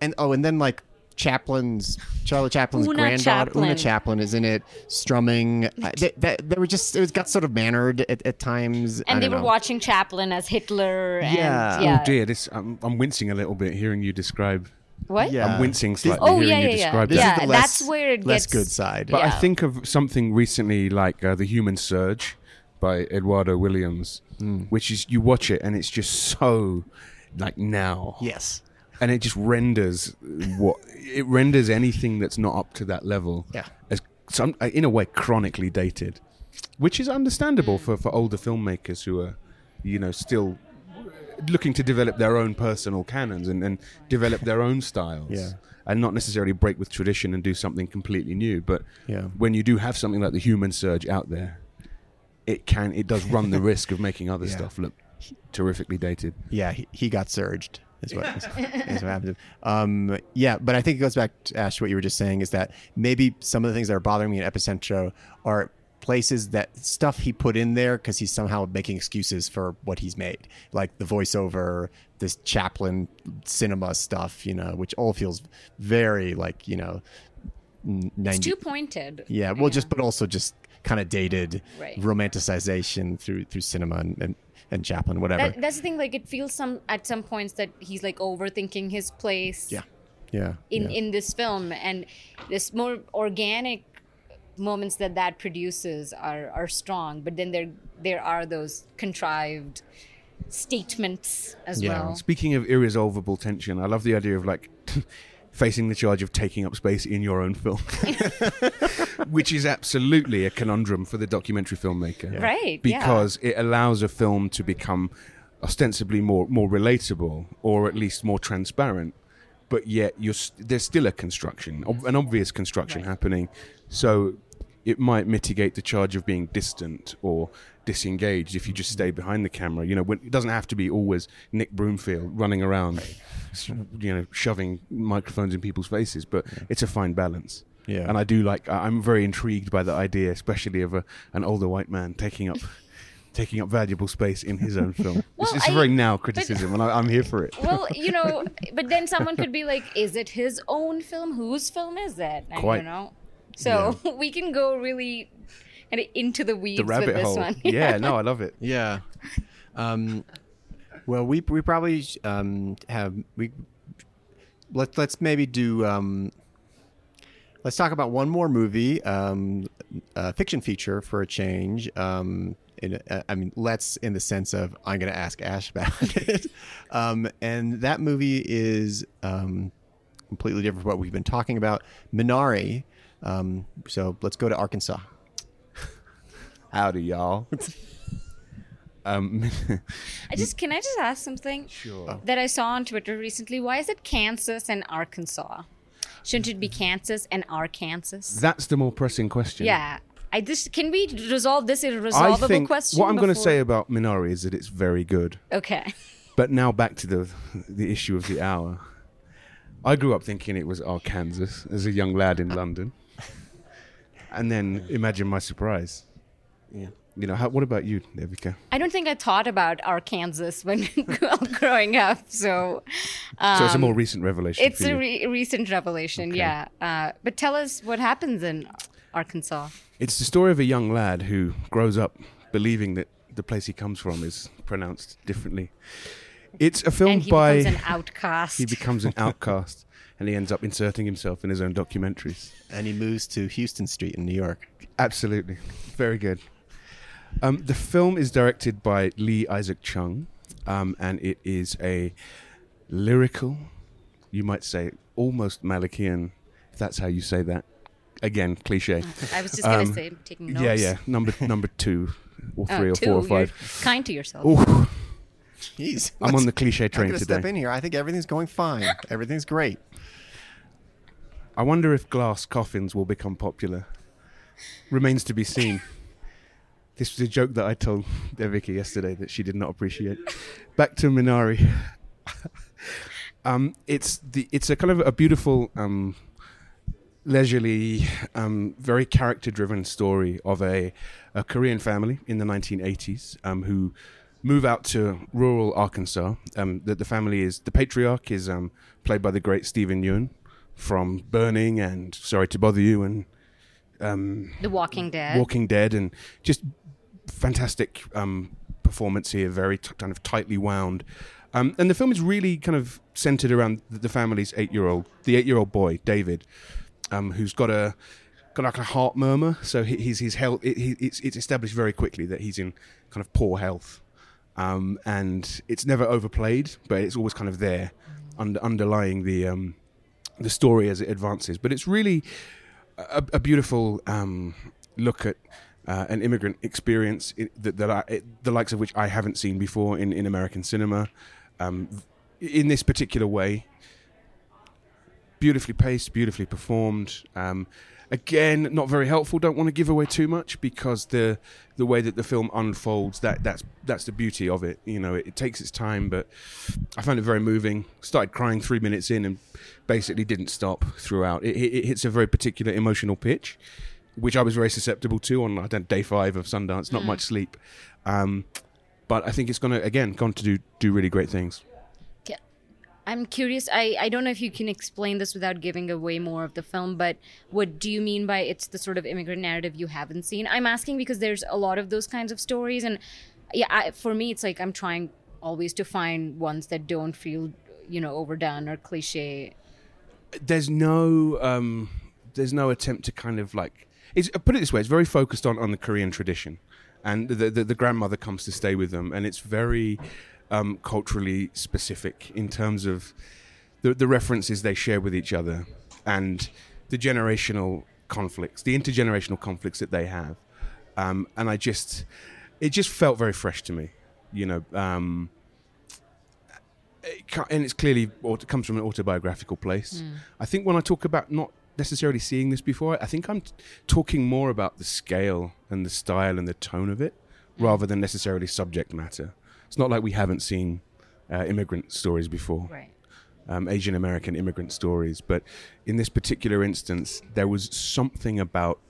and oh, and then like Chaplin's Charlie Chaplin's Oona granddaughter Oona Chaplin. Chaplin is in it, strumming. I- They, they, they were just it was got sort of mannered at, at times, and they don't were know. watching chaplin as hitler and Yeah. yeah, Oh dear, this I'm, I'm wincing a little bit hearing you describe. what Yeah. I'm wincing slightly oh hearing yeah you yeah yeah describe This it. yeah is the less, that's where it less gets good side. But I think of something recently like uh, The Human Surge by Eduardo Williams, Hmm. which is you watch it and it's just so like now. yes, And it just renders what it renders anything that's not up to that level Yeah. as some in a way chronically dated, which is understandable mm. for, for older filmmakers who are you know still looking to develop their own personal canons and, and develop their own styles Yeah. and not necessarily break with tradition and do something completely new but Yeah. when you do have something like the human surge out there it can it does run the risk of making other Yeah. stuff look terrifically dated yeah, he, he got surged. Is what, is, is what happened. Um, yeah, but I think it goes back to Ash. What you were just saying is that maybe some of the things that are bothering me in Epicentro are places that stuff he put in there because he's somehow making excuses for what he's made, like the voiceover, this Chaplin cinema stuff, you know, which all feels very like you know, 90, It's too pointed. yeah, well, just but also just kind of dated Right. romanticization through through cinema and and, and Chaplin, whatever. That, that's the thing. Like, it feels some at some points that he's like overthinking his place. yeah, yeah, in yeah. in this film and this more organic moments that that produces are are strong but then there there are those contrived statements as Yeah. well Speaking of irresolvable tension, I love the idea of like facing the charge of taking up space in your own film, which is absolutely a conundrum for the documentary filmmaker. right yeah. because it allows a film to become ostensibly more more relatable or at least more transparent but yet you're st- there's still a construction ob- an obvious construction Right. happening so it might mitigate the charge of being distant or disengaged if you just stay behind the camera you know when, it doesn't have to be always Nick Broomfield running around s- you know shoving microphones in people's faces but it's a fine balance Yeah. and I do like I- I'm very intrigued by the idea especially of a, an older white man taking up taking up valuable space in his own film. Well, it's, it's I- a very now criticism, and I, I'm here for it. well you know but then someone could be like is it his own film whose film is it I Quite. don't know so we can go really kind of into the weeds the rabbit with this hole. one Yeah, no, I love it. Yeah. Um, well, we we probably um, have we let's let's maybe do um, let's talk about one more movie, um, a fiction feature for a change. Um, in, uh, I mean, let's in the sense of I'm going to ask Ash about it, um, and that movie is um, completely different from what we've been talking about. Minari. Um, so let's go to Arkansas. Howdy, y'all. um, I just can I just ask something Sure. that I saw on Twitter recently? Why is it Kansas and Arkansas? Shouldn't it be Kansas and Arkansas? that's the more pressing question. Yeah. I just can we resolve this I irresolvable think question? what I'm going to say about Minari is that it's very good. Okay. But now back to the the issue of the hour. I grew up thinking it was Arkansas as a young lad in London, and then imagine my surprise. Yeah. You know, how, what about you, Devika? I don't think I thought about Arkansas when growing up, so so it's a more recent revelation. Um, it's for you. a re- recent revelation. Yeah. Uh, but tell us what happens in Arkansas. It's the story of a young lad who grows up believing that the place he comes from is pronounced differently. It's a film and he by becomes an outcast. he becomes an outcast, and he ends up inserting himself in his own documentaries. And he moves to Houston Street in New York. Absolutely, very good. Um, the film is directed by Lee Isaac Chung, um, and it is a lyrical, you might say, almost Malickian, if that's how you say that. Again, cliche. I was just gonna Um, say taking notes. Yeah, yeah. Number number two, or Oh, three, or two. four, or You're five. kind to yourself. Ooh, Jeez, I'm on the cliche train I'm today. step in here. I think everything's going fine. Everything's great. I wonder if glass coffins will become popular. Remains to be seen. This was a joke that I told Devika yesterday that she did not appreciate. Back to Minari. um, it's the it's a kind of a beautiful, um, leisurely, um, very character-driven story of a, a Korean family in the 1980s um, who move out to rural Arkansas. Um, that the family is the patriarch is um, played by the great Steven Yeun from Burning and Sorry to Bother You and um, The Walking Dead. Walking Dead and just fantastic um, performance here, very t- kind of tightly wound. Um, and the film is really kind of centered around the, the family's eight-year-old, the eight-year-old boy David, um, who's got a got like a heart murmur. So he, he's his health. It, he, it's, it's established very quickly that he's in kind of poor health, um, and it's never overplayed, but it's always kind of there, under, underlying the um, the story as it advances. But it's really a, a beautiful um, look at uh, an immigrant experience i that, that I, it, the likes of which I haven't seen before in, in American cinema. Um, in this particular way, beautifully paced, beautifully performed. Again, not very helpful. Don't want to give away too much because the the way that the film unfolds that that's that's the beauty of it. You know, it, it takes its time, but I found it very moving. Started crying three minutes in and basically didn't stop throughout. It, it, it hits a very particular emotional pitch, which I was very susceptible to on I don't, day five of Sundance. Not much sleep, um, but I think it's going to again gone to do do really great things. I'm curious. I, I don't know if you can explain this without giving away more of the film, but what do you mean by it's the sort of immigrant narrative you haven't seen? I'm asking because there's a lot of those kinds of stories, and yeah, I, for me, it's like I'm trying always to find ones that don't feel, you know, overdone or cliche. there's no um, there's no attempt to kind of like it's uh, put it this way it's very focused on on the Korean tradition and the the, the grandmother comes to stay with them and it's very um, culturally specific in terms of the the references they share with each other and the generational conflicts the intergenerational conflicts that they have um, and I just it just felt very fresh to me you know um, it and it's clearly it comes from an autobiographical place. I think when I talk about not necessarily seeing this before, I think I'm t- talking more about the scale and the style and the tone of it, rather than necessarily subject matter. It's not like we haven't seen uh, immigrant stories before, Right. um, Asian American immigrant stories, but in this particular instance, there was something about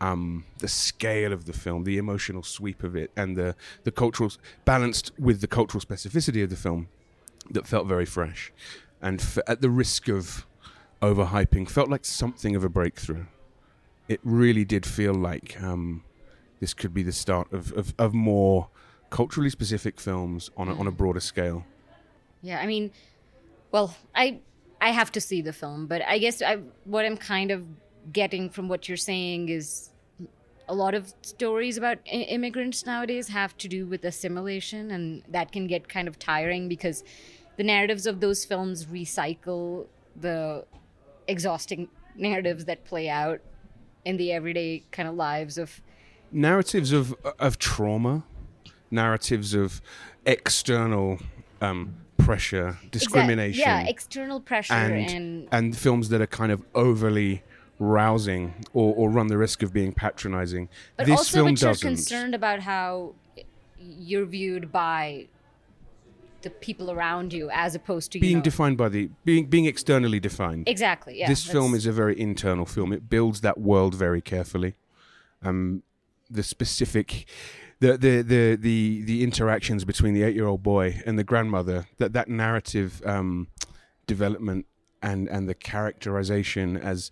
um, the scale of the film, the emotional sweep of it, and the the cultural balanced with the cultural specificity of the film that felt very fresh, and f- at the risk of overhyping, felt like something of a breakthrough. It really did feel like um, this could be the start of, of, of more culturally specific films on a, on a broader scale. Yeah, I mean, well, I I have to see the film, but I guess I what I'm kind of getting from what you're saying is a lot of stories about I- immigrants nowadays have to do with assimilation, and that can get kind of tiring because the narratives of those films recycle the exhausting narratives that play out in the everyday kind of lives of narratives of of trauma, narratives of external um, pressure, discrimination, yeah, external pressure and and and films that are kind of overly rousing or, or run the risk of being patronizing. But this also, film but you're concerned about how you're viewed by the people around you, as opposed to you being know, defined by the being being externally defined. exactly. Yeah, this film is a very internal film. It builds that world very carefully. Um, the specific, the the the the, the interactions between the eight year old boy and the grandmother. That that narrative um, development and and the characterization as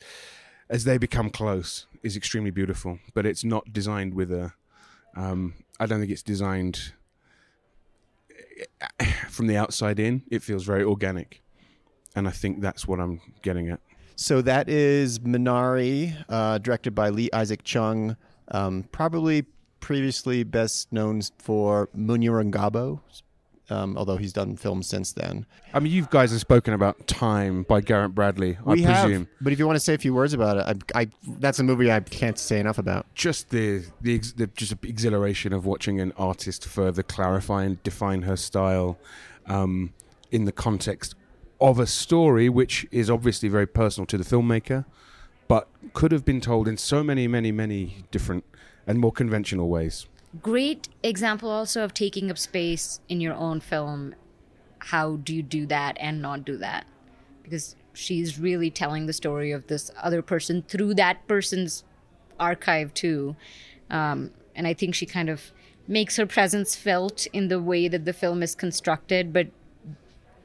as they become close is extremely beautiful. But it's not designed with a. Um, I don't think it's designed from the outside in. It feels very organic, and I think that's what I'm getting at. So that is Minari, uh, directed by Lee Isaac Chung, um, probably previously best known for Munyurangabo, um, although he's done films since then. I mean, you guys have spoken about Time by Garrett Bradley. I we presume have, but if you want to say a few words about it, I, I, that's a movie I can't say enough about. just the the, ex- the just exhilaration of watching an artist further clarify and define her style um, in the context of a story, which is obviously very personal to the filmmaker, but could have been told in so many, many, many different and more conventional ways. great example also of taking up space in your own film. How do you do that and not do that? Because she's really telling the story of this other person through that person's archive too, um, and I think she kind of makes her presence felt in the way that the film is constructed, but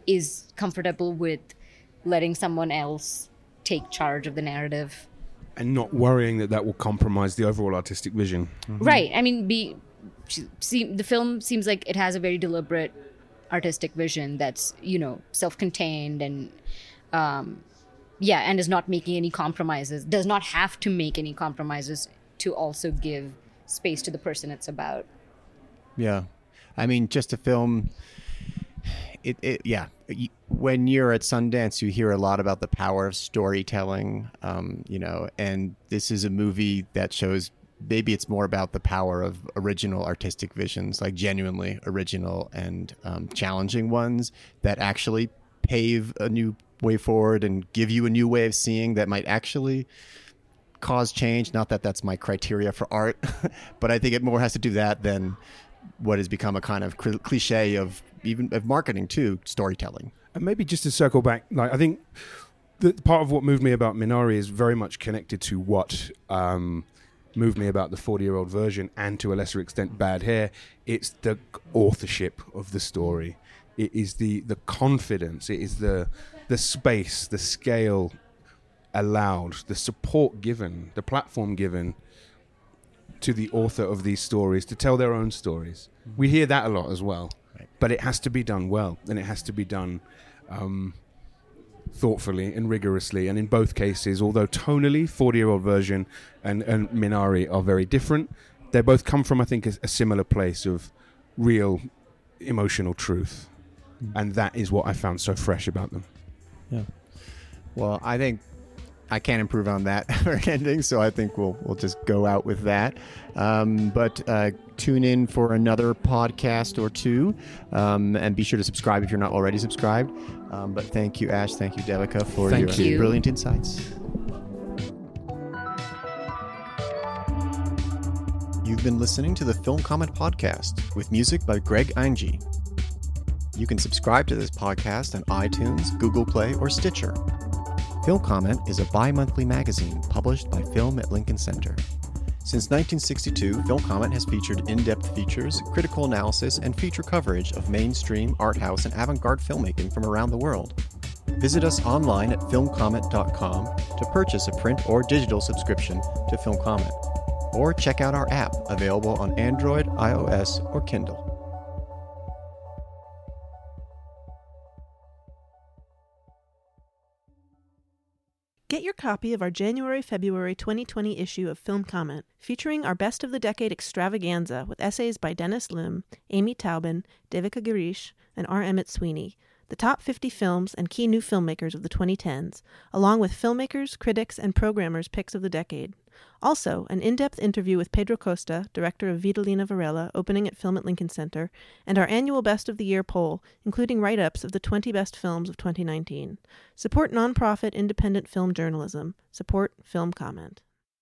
is comfortable with letting someone else take charge of the narrative. And not worrying that that will compromise the overall artistic vision. Right. I mean, be see, the film seems like it has a very deliberate artistic vision that's you know self-contained and um, yeah, and is not making any compromises. Does not have to make any compromises to also give space to the person it's about. Yeah, I mean, just a film. It, it yeah. When you're at Sundance, you hear a lot about the power of storytelling. Um, you know, and this is a movie that shows maybe it's more about the power of original artistic visions, like genuinely original and um, challenging ones that actually pave a new way forward and give you a new way of seeing that might actually cause change. Not that that's my criteria for art, but I think it more has to do that than what has become a kind of cliche of even of marketing too, storytelling. And maybe just to circle back, like I think the part of what moved me about Minari is very much connected to what um, moved me about the 40 year old version and to a lesser extent Bad Hair. It's the authorship of the story. It is the, the confidence. It is the the space, the scale allowed, the support given, the platform given to the author of these stories to tell their own stories. We hear that a lot as well. But it has to be done well, and it has to be done um, thoughtfully and rigorously. And in both cases, although tonally, 40 year old version and, and Minari are very different, they both come from, I think, a, a similar place of real emotional truth. And that is what I found so fresh about them. Yeah. Well, I think I can't improve on that ending, so I think we'll we'll just go out with that. Um, but uh, tune in for another podcast or two, um, and be sure to subscribe if you're not already subscribed. Um, but thank you, Ash. Thank you, Devika, for Thank your you. brilliant insights. You've been listening to the Film Comment Podcast with music by Greg Angie. You can subscribe to this podcast on iTunes, Google Play, or Stitcher. Film Comment is a bi monthly magazine published by Film at Lincoln Center. Since 1962, Film Comment has featured in depth features, critical analysis, and feature coverage of mainstream, art house, and avant garde filmmaking from around the world. Visit us online at filmcomment.com to purchase a print or digital subscription to Film Comment. Or check out our app, available on Android, iOS, or Kindle. Get your copy of our January February 2020 issue of Film Comment, featuring our Best of the Decade extravaganza with essays by Dennis Lim, Amy Taubin, Devika Girish, and R. Emmett Sweeney, the top 50 films and key new filmmakers of the 2010s, along with filmmakers, critics, and programmers' picks of the decade. Also, an in depth interview with Pedro Costa, director of Vitalina Varela, opening at Film at Lincoln Center, and our annual Best of the Year poll, including write ups of the 20 best films of 2019. Support nonprofit independent film journalism. Support Film Comment.